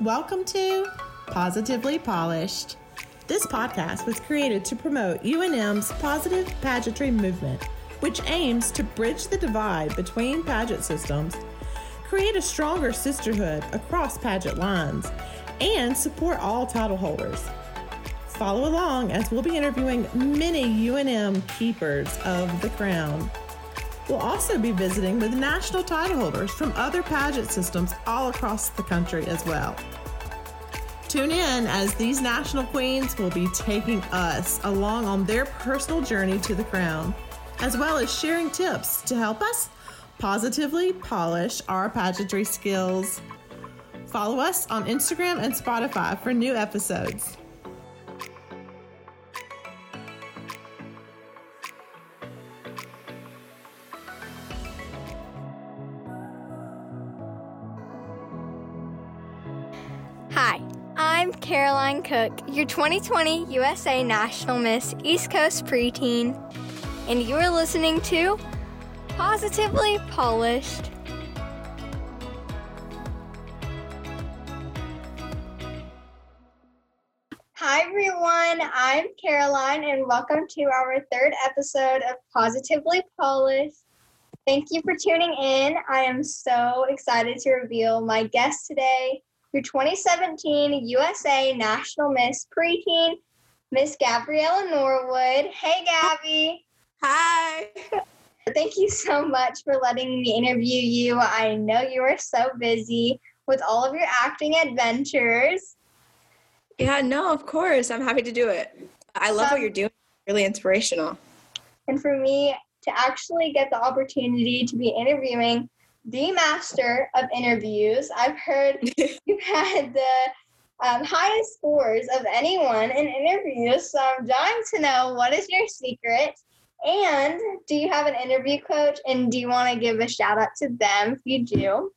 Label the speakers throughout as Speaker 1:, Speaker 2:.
Speaker 1: Welcome to Positively Polished. This podcast was created to promote UNM's positive pageantry movement, which aims to bridge the divide between pageant systems, create a stronger sisterhood across pageant lines, and support all title holders. Follow along as we'll be interviewing many UNM keepers of the crown. We'll also be visiting with national title holders from other pageant systems all across the country as well. Tune in as these national queens will be taking us along on their personal journey to the crown, as well as sharing tips to help us positively polish our pageantry skills. Follow us on Instagram and Spotify for new episodes.
Speaker 2: Caroline Cook, your 2020 USA National Miss East Coast Preteen, and you are listening to Positively Polished. Hi, everyone. I'm Caroline, and welcome to our third episode of Positively Polished. Thank you for tuning in. I am so excited to reveal my guest today, your 2017 USA National Miss Preteen, Miss Gabriella Norwood. Hey, Gabby.
Speaker 3: Hi.
Speaker 2: Thank you so much for letting me interview you. I know you are so busy with all of your acting adventures.
Speaker 3: Yeah, no, of course. I'm happy to do it. I love
Speaker 2: So-
Speaker 3: what you're doing. Really inspirational.
Speaker 2: And for me to actually get the opportunity to be interviewing the master of interviews, I've heard you've had the um, highest scores of anyone in interviews. So I'm dying to know what is your secret? And do you have an interview coach? And do you want to give a shout out to them if you do?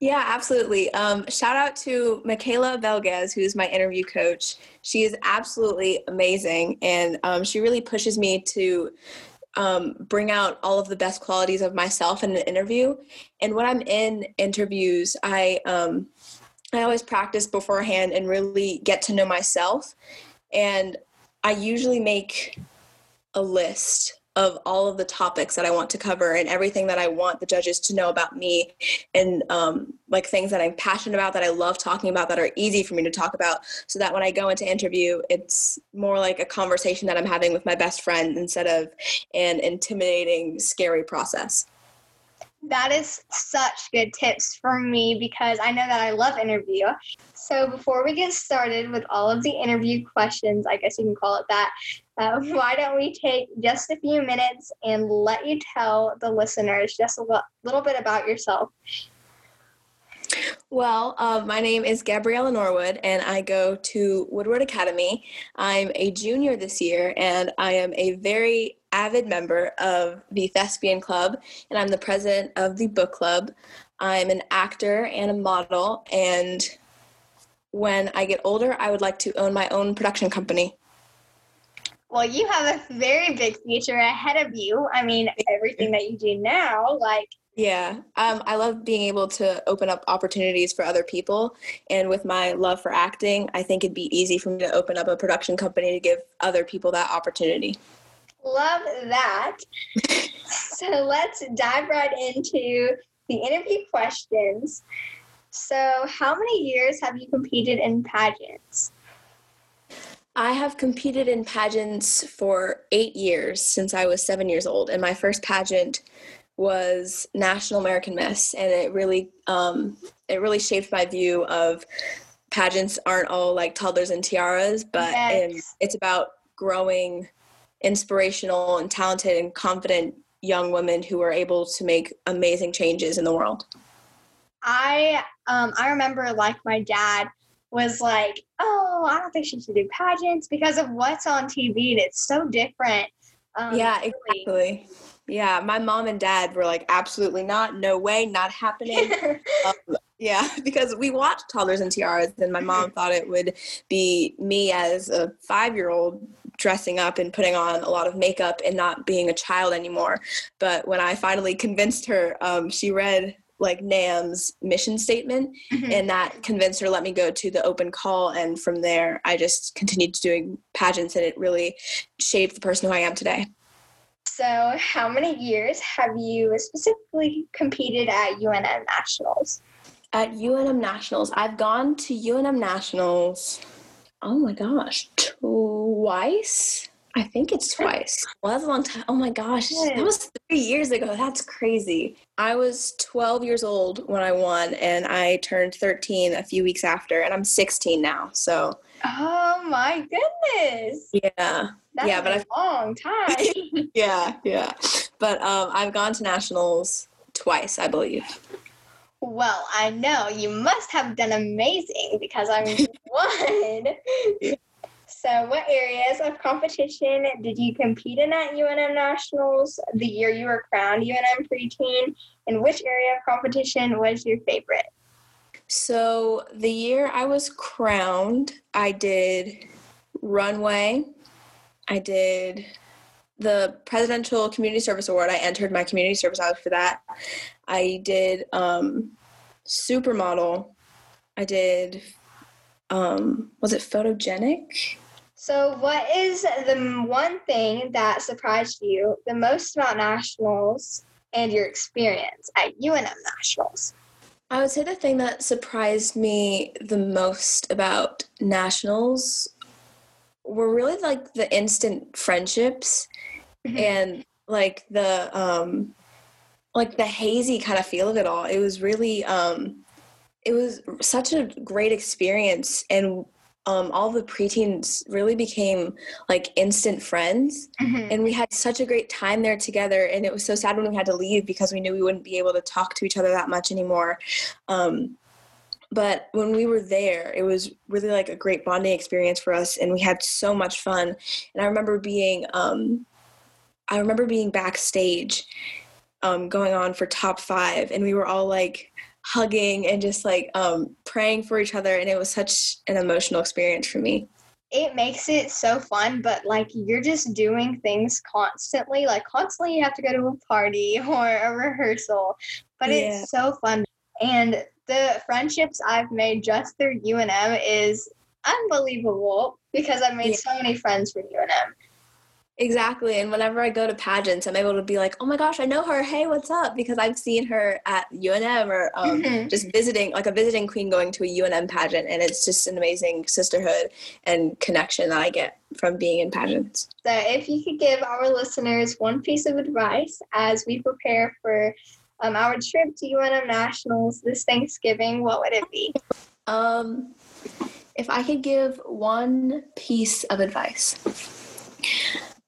Speaker 3: Yeah, absolutely. Um, shout out to Michaela Velguez, who's my interview coach. She is absolutely amazing, and um, she really pushes me to um, bring out all of the best qualities of myself in an interview. And when I'm in interviews, I um, I always practice beforehand and really get to know myself. And I usually make a list of all of the topics that I want to cover and everything that I want the judges to know about me and um, like things that I'm passionate about that I love talking about that are easy for me to talk about so that when I go into interview it's more like a conversation that I'm having with my best friend instead of an intimidating scary process.
Speaker 2: That is such good tips for me because I know that I love interview. So before we get started with all of the interview questions, I guess you can call it that, uh, why don't we take just a few minutes and let you tell the listeners just a li- little bit about yourself?
Speaker 3: Well, uh, my name is Gabriella Norwood, and I go to Woodward Academy. I'm a junior this year, and I am a very avid member of the Thespian Club, and I'm the president of the book club. I'm an actor and a model, and when I get older, I would like to own my own production company.
Speaker 2: Well, you have a very big future ahead of you. I mean, everything that you do now, like,
Speaker 3: Yeah, um, I love being able to open up opportunities for other people. And with my love for acting, I think it'd be easy for me to open up a production company to give other people that opportunity.
Speaker 2: Love that. so let's dive right into the interview questions. So, how many years have you competed in pageants?
Speaker 3: I have competed in pageants for eight years since I was seven years old, and my first pageant was National American Miss, and it really um, it really shaped my view of pageants aren't all like toddlers and tiaras, but
Speaker 2: Yes.
Speaker 3: it's about growing inspirational and talented and confident young women who are able to make amazing changes in the world.
Speaker 2: I um I remember like my dad was like, "Oh, I don't think she should do pageants because of what's on TV. and It's so different." Um,
Speaker 3: yeah, exactly. Yeah, my mom and dad were like, absolutely not, no way, not happening. um, yeah, because we watched Toddlers and Tiaras, and my mom thought it would be me as a five year old dressing up and putting on a lot of makeup and not being a child anymore. But when I finally convinced her, um, she read like NAM's mission statement,
Speaker 2: Mhm.
Speaker 3: and that convinced her to let me go to the open call. And from there, I just continued doing pageants, and it really shaped the person who I am today.
Speaker 2: So, how many years have you specifically competed at UNM Nationals?
Speaker 3: At UNM Nationals, I've gone to UNM Nationals. Oh my gosh, twice. I think it's twice. Well, that's a long time. Oh my gosh, that was three years ago. That's crazy. I was 12 years old when I won, and I turned 13 a few weeks after, and I'm 16 now. So,
Speaker 2: Oh my goodness.
Speaker 3: yeah.
Speaker 2: That's
Speaker 3: Yeah, but
Speaker 2: a long time.
Speaker 3: Yeah, yeah. But um, I've gone to nationals twice, I believe.
Speaker 2: well, I know you must have done amazing because I'm one. So, what areas of competition did you compete in at UNM Nationals the year you were crowned UNM preteen? And which area of competition was your favorite?
Speaker 3: So the year I was crowned, I did runway. I did the Presidential Community Service Award. I entered my community service hours for that. I did um, supermodel. I did um, was it photogenic?
Speaker 2: So, what is the one thing that surprised you the most about nationals and your experience at UNM Nationals?
Speaker 3: I would say the thing that surprised me the most about nationals were really like the instant friendships
Speaker 2: Mhm.
Speaker 3: and like the um like the hazy kind of feel of it all. It was really um it was such a great experience and um all the preteens really became like instant friends.
Speaker 2: Mhm.
Speaker 3: and we had such a great time there together and it was so sad when we had to leave because we knew we wouldn't be able to talk to each other that much anymore. Um, but when we were there it was really like a great bonding experience for us and we had so much fun. And i remember being um, i remember being backstage um, going on for top five and we were all like hugging and just like um, praying for each other and it was such an emotional experience for me
Speaker 2: it makes it so fun, but like you're just doing things constantly. Like constantly you have to go to a party or a rehearsal, but
Speaker 3: Yeah.
Speaker 2: it's so fun. And the friendships I've made just through UNM is unbelievable because I've made
Speaker 3: Yeah.
Speaker 2: so many friends from UNM.
Speaker 3: Exactly. And whenever I go to pageants, I'm able to be like, oh my gosh, I know her. Hey, what's up? Because I've seen her at UNM or um,
Speaker 2: Mhm.
Speaker 3: just visiting, like a visiting queen going to a UNM pageant. And it's just an amazing sisterhood and connection that I get from being in pageants.
Speaker 2: So, if you could give our listeners one piece of advice as we prepare for um, our trip to UNM Nationals this Thanksgiving, what would it be?
Speaker 3: Um, if I could give one piece of advice,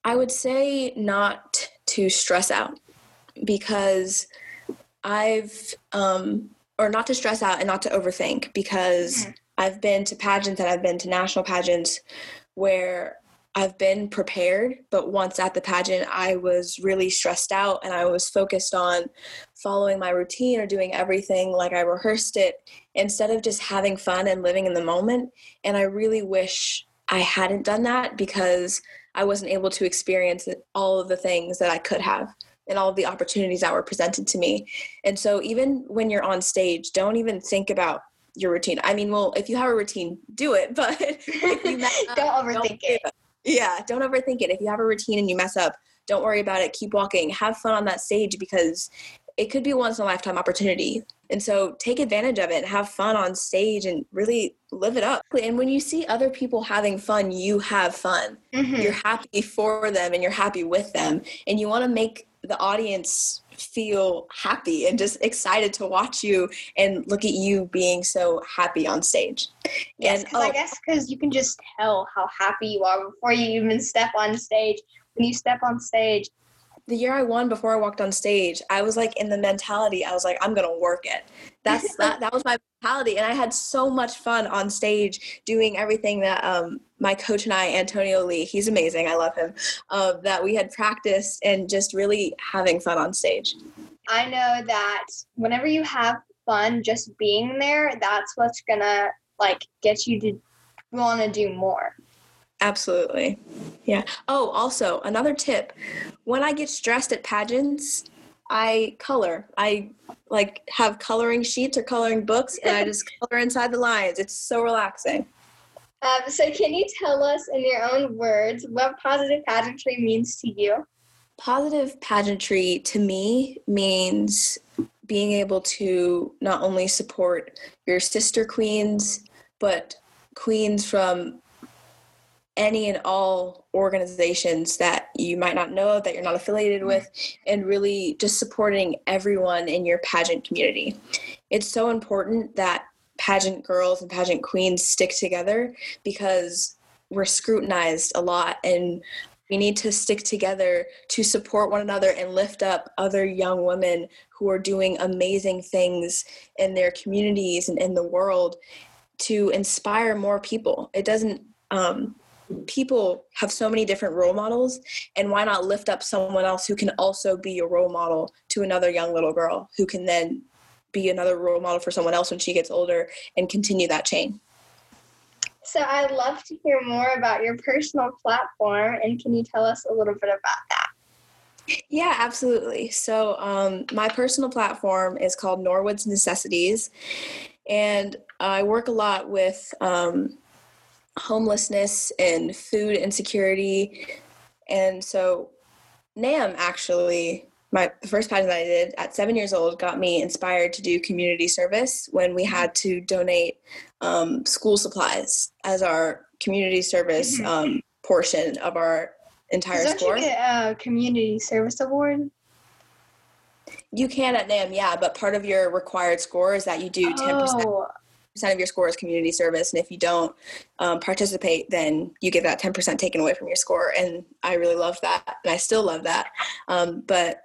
Speaker 3: I would say not to stress out because I've, um, or not to stress out and not to overthink because
Speaker 2: Mhm.
Speaker 3: I've been to pageants and I've been to national pageants where I've been prepared, but once at the pageant, I was really stressed out and I was focused on following my routine or doing everything like I rehearsed it instead of just having fun and living in the moment. And I really wish I hadn't done that because I wasn't able to experience all of the things that I could have and all of the opportunities that were presented to me. And so, even when you're on stage, don't even think about your routine. I mean, well, if you have a routine, do it, but if you mess up,
Speaker 2: Don't overthink it.
Speaker 3: yeah, don't overthink it. If you have a routine and you mess up, don't worry about it. Keep walking. Have fun on that stage because it could be a once in a lifetime opportunity. And so take advantage of it, have fun on stage and really live it up. And when you see other people having fun, you have fun.
Speaker 2: Mhm.
Speaker 3: You're happy for them and you're happy with them. And you want to make the audience feel happy and just excited to watch you and look at you being so happy on stage.
Speaker 2: Yes,
Speaker 3: And,
Speaker 2: because I
Speaker 3: oh,
Speaker 2: guess because you can just tell how happy you are before you even step on stage. When you step on stage,
Speaker 3: the year I won before I walked on stage, I was like in the mentality, I was like, I'm gonna work it. That's that that was my mentality. And I had so much fun on stage doing everything that um my coach and I, Antonio Lee, he's amazing, I love him, uh, that we had practiced and just really having fun on stage.
Speaker 2: I know that whenever you have fun just being there, that's what's gonna like get you to want to do more.
Speaker 3: Absolutely. Yeah. Oh, also, another tip when I get stressed at pageants, I color. I like have coloring sheets or coloring books, and I just color inside the lines. It's so relaxing.
Speaker 2: Um, so, can you tell us in your own words what positive pageantry means to you?
Speaker 3: Positive pageantry to me means being able to not only support your sister queens, but queens from any and all organizations that you might not know of, that you're not affiliated with, and really just supporting everyone in your pageant community. It's so important that pageant girls and pageant queens stick together because we're scrutinized a lot and we need to stick together to support one another and lift up other young women who are doing amazing things in their communities and in the world to inspire more people. It doesn't um, people have so many different role models and why not lift up someone else who can also be a role model to another young little girl who can then be another role model for someone else when she gets older and continue that chain
Speaker 2: so i'd love to hear more about your personal platform and can you tell us a little bit about that
Speaker 3: yeah, absolutely. So, um, my personal platform is called Norwood's Necessities, and I work a lot with um, homelessness and food insecurity. And so NAM actually, my the first pageant that I did at seven years old got me inspired to do community service when we had to donate um, school supplies as our community service mm-hmm. um, portion of our entire
Speaker 2: Don't
Speaker 3: score.
Speaker 2: You get a community service award?
Speaker 3: You can at NAM, yeah, but part of your required score is that you do 10%. Oh percent of your score is community service, and if you don't um, participate, then you get that ten percent taken away from your score. And I really love that, and I still love that. Um, but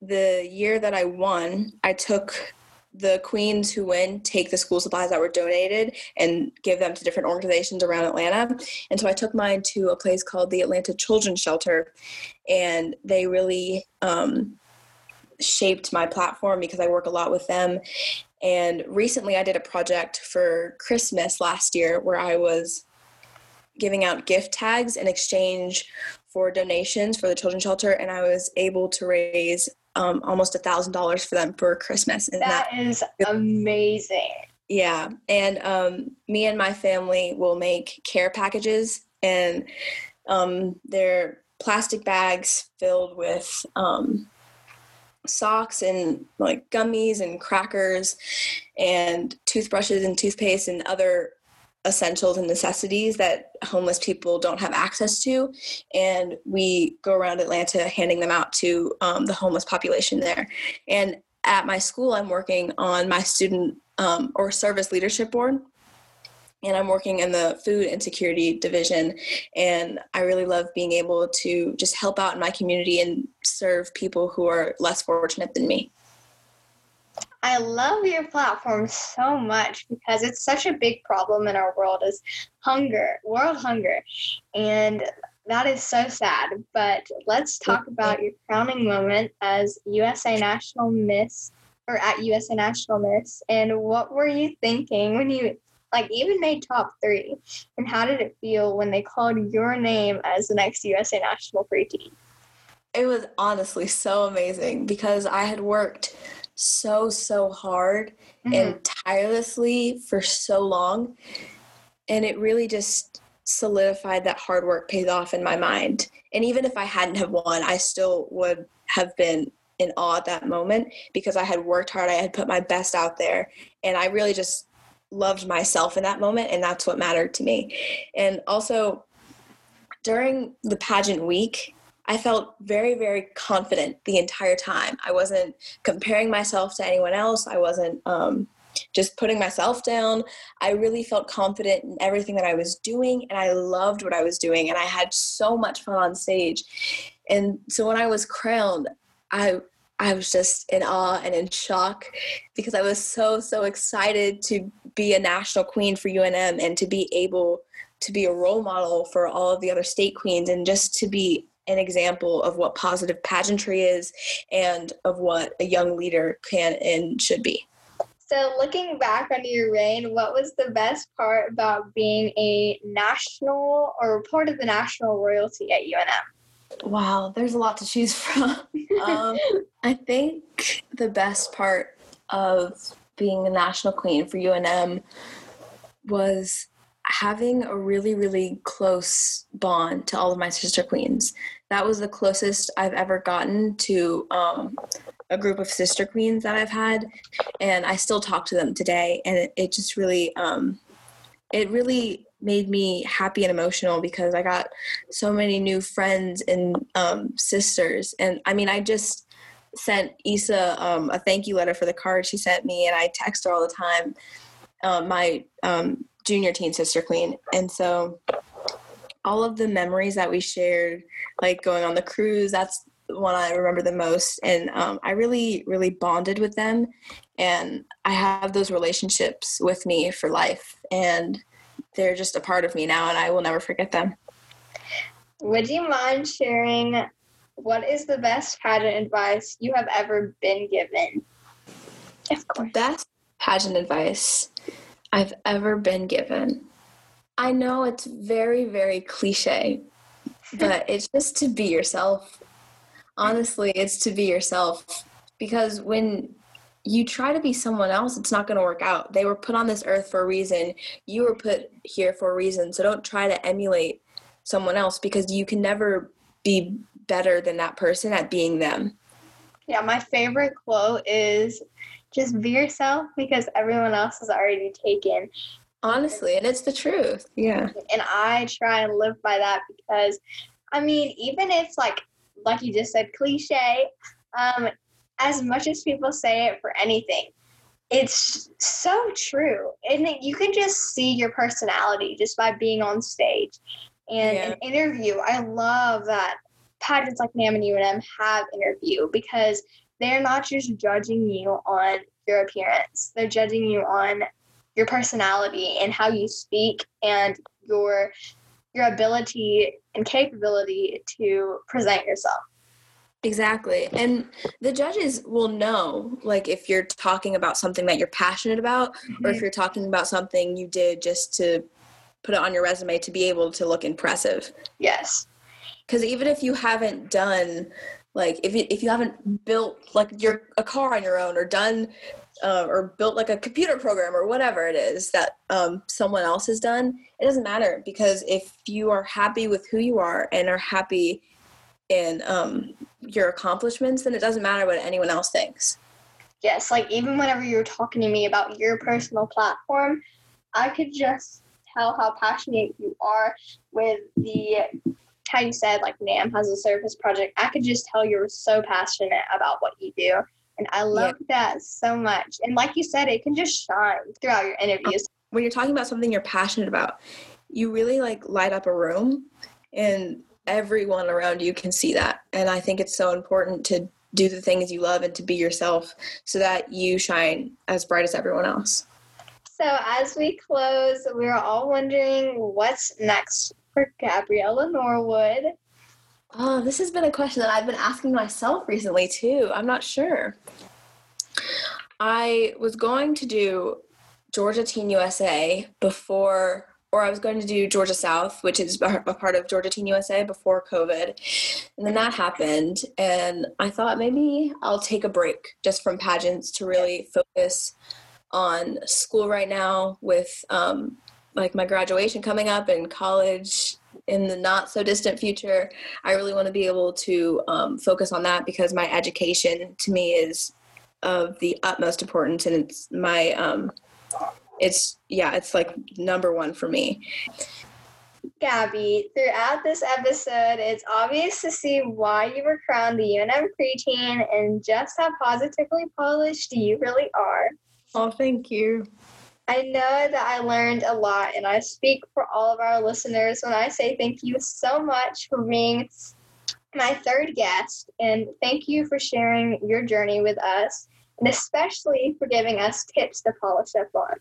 Speaker 3: the year that I won, I took the queens who win take the school supplies that were donated and give them to different organizations around Atlanta. And so I took mine to a place called the Atlanta Children's Shelter, and they really um, shaped my platform because I work a lot with them. And recently I did a project for Christmas last year where I was giving out gift tags in exchange for donations for the children's shelter and I was able to raise um, almost a thousand dollars for them for Christmas.
Speaker 2: And that, that is amazing.
Speaker 3: Yeah. And um, me and my family will make care packages and um, they're plastic bags filled with um, socks and like gummies and crackers and toothbrushes and toothpaste and other essentials and necessities that homeless people don't have access to. And we go around atlanta handing them out to um, the homeless population there. And at my school i'm working on my student um, or service leadership board and I'm working in the food insecurity division. And I really love being able to just help out in my community and serve people who are less fortunate than me.
Speaker 2: I love your platform so much because it's such a big problem in our world is hunger, world hunger. And that is so sad. But let's talk about your crowning moment as USA National Miss or at USA National Miss. And what were you thinking when you like even made top three. And how did it feel when they called your name as the next USA national preteen?
Speaker 3: It was honestly so amazing because I had worked so so hard mm-hmm. and tirelessly for so long and it really just solidified that hard work paid off in my mind and even if i hadn't have won i still would have been in awe at that moment because i had worked hard i had put my best out there and i really just loved myself in that moment and that's what mattered to me. And also during the pageant week i felt very very confident the entire time. I wasn't comparing myself to anyone else. I wasn't um, just putting myself down. I really felt confident in everything that i was doing and i loved what i was doing and i had so much fun on stage. And so when i was crowned i I was just in awe and in shock because I was so, so excited to be a national queen for UNM and to be able to be a role model for all of the other state queens and just to be an example of what positive pageantry is and of what a young leader can and should be.
Speaker 2: So, looking back on your reign, what was the best part about being a national or part of the national royalty at UNM?
Speaker 3: Wow, there's a lot to choose from. um, I think the best part of being a national queen for UNM was having a really, really close bond to all of my sister queens. That was the closest I've ever gotten to um, a group of sister queens that I've had, and I still talk to them today. And it, it just really, um, it really made me happy and emotional because I got so many new friends and um, sisters. And I mean, I just sent Issa um, a thank you letter for the card she sent me, and I text her all the time. Um, my um, junior teen sister queen, and so all of the memories that we shared, like going on the cruise, that's the one I remember the most. And um, I really, really bonded with them, and I have those relationships with me for life. And they're just a part of me now and I will never forget them.
Speaker 2: Would you mind sharing what is the best pageant advice you have ever been given?
Speaker 3: Of course. Best pageant advice I've ever been given. I know it's very, very cliche, but it's just to be yourself. Honestly, it's to be yourself because when you try to be someone else, it's not going to work out. They were put on this earth for a reason. You were put here for a reason. So don't try to emulate someone else because you can never be better than that person at being them.
Speaker 2: Yeah, my favorite quote is just be yourself because everyone else is already taken.
Speaker 3: Honestly, and it's the truth. Yeah.
Speaker 2: And I try and live by that because I mean, even if like like you just said cliche, um, as much as people say it for anything, it's so true. And you can just see your personality just by being on stage. And yeah. an interview, I love that pageants like NAM and UNM have interview because they're not just judging you on your appearance. They're judging you on your personality and how you speak and your your ability and capability to present yourself.
Speaker 3: Exactly. And the judges will know, like, if you're talking about something that you're passionate about, mm-hmm. or if mm-hmm. you're talking about something you did just to put it on your resume to be able to look impressive.
Speaker 2: Yes.
Speaker 3: Because even if you haven't done, like, if you, if you haven't built, like, your a car on your own or done, uh, or built like a computer program or whatever it is that um, someone else has done, it doesn't matter because if you are happy with who you are and are happy in um, your accomplishments, then it doesn't matter what anyone else thinks.
Speaker 2: Yes, like even whenever you were talking to me about your personal platform, I could just tell how passionate you are with the how you said like NAM has a service project. I could just tell you're so passionate about what you do. And I love yeah. that so much. And like you said, it can just shine throughout your interviews.
Speaker 3: When you're talking about something you're passionate about, you really like light up a room and everyone around you can see that. And I think it's so important to do the things you love and to be yourself so that you shine as bright as everyone else.
Speaker 2: So, as we close, we're all wondering what's next for Gabriella Norwood.
Speaker 3: Oh, this has been a question that I've been asking myself recently, too. I'm not sure. I was going to do Georgia Teen USA before or I was going to do Georgia South, which is a part of Georgia Teen USA before COVID. And then that happened. And I thought maybe I'll take a break just from pageants to really focus on school right now with um, like my graduation coming up and college in the not so distant future. I really want to be able to um, focus on that because my education to me is of the utmost importance and it's my um, it's yeah, it's like number one for me.
Speaker 2: Gabby, throughout this episode, it's obvious to see why you were crowned the UNM preteen and just how positively polished you really are.
Speaker 3: Oh, thank you.
Speaker 2: I know that I learned a lot, and I speak for all of our listeners when I say thank you so much for being my third guest, and thank you for sharing your journey with us, and especially for giving us tips to polish up on.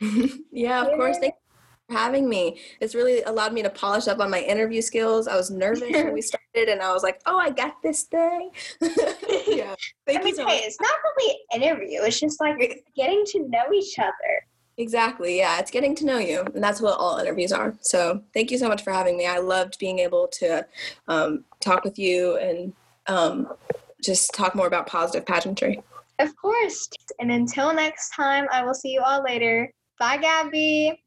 Speaker 3: yeah, of course. Thank you for having me. It's really allowed me to polish up on my interview skills. I was nervous when we started, and I was like, "Oh, I got this thing."
Speaker 2: yeah, thank I mean, you so hey, much. It's not really interview. It's just like getting to know each other.
Speaker 3: Exactly. Yeah, it's getting to know you, and that's what all interviews are. So, thank you so much for having me. I loved being able to um, talk with you and um, just talk more about positive pageantry.
Speaker 2: Of course. And until next time, I will see you all later. Bye, Gabby.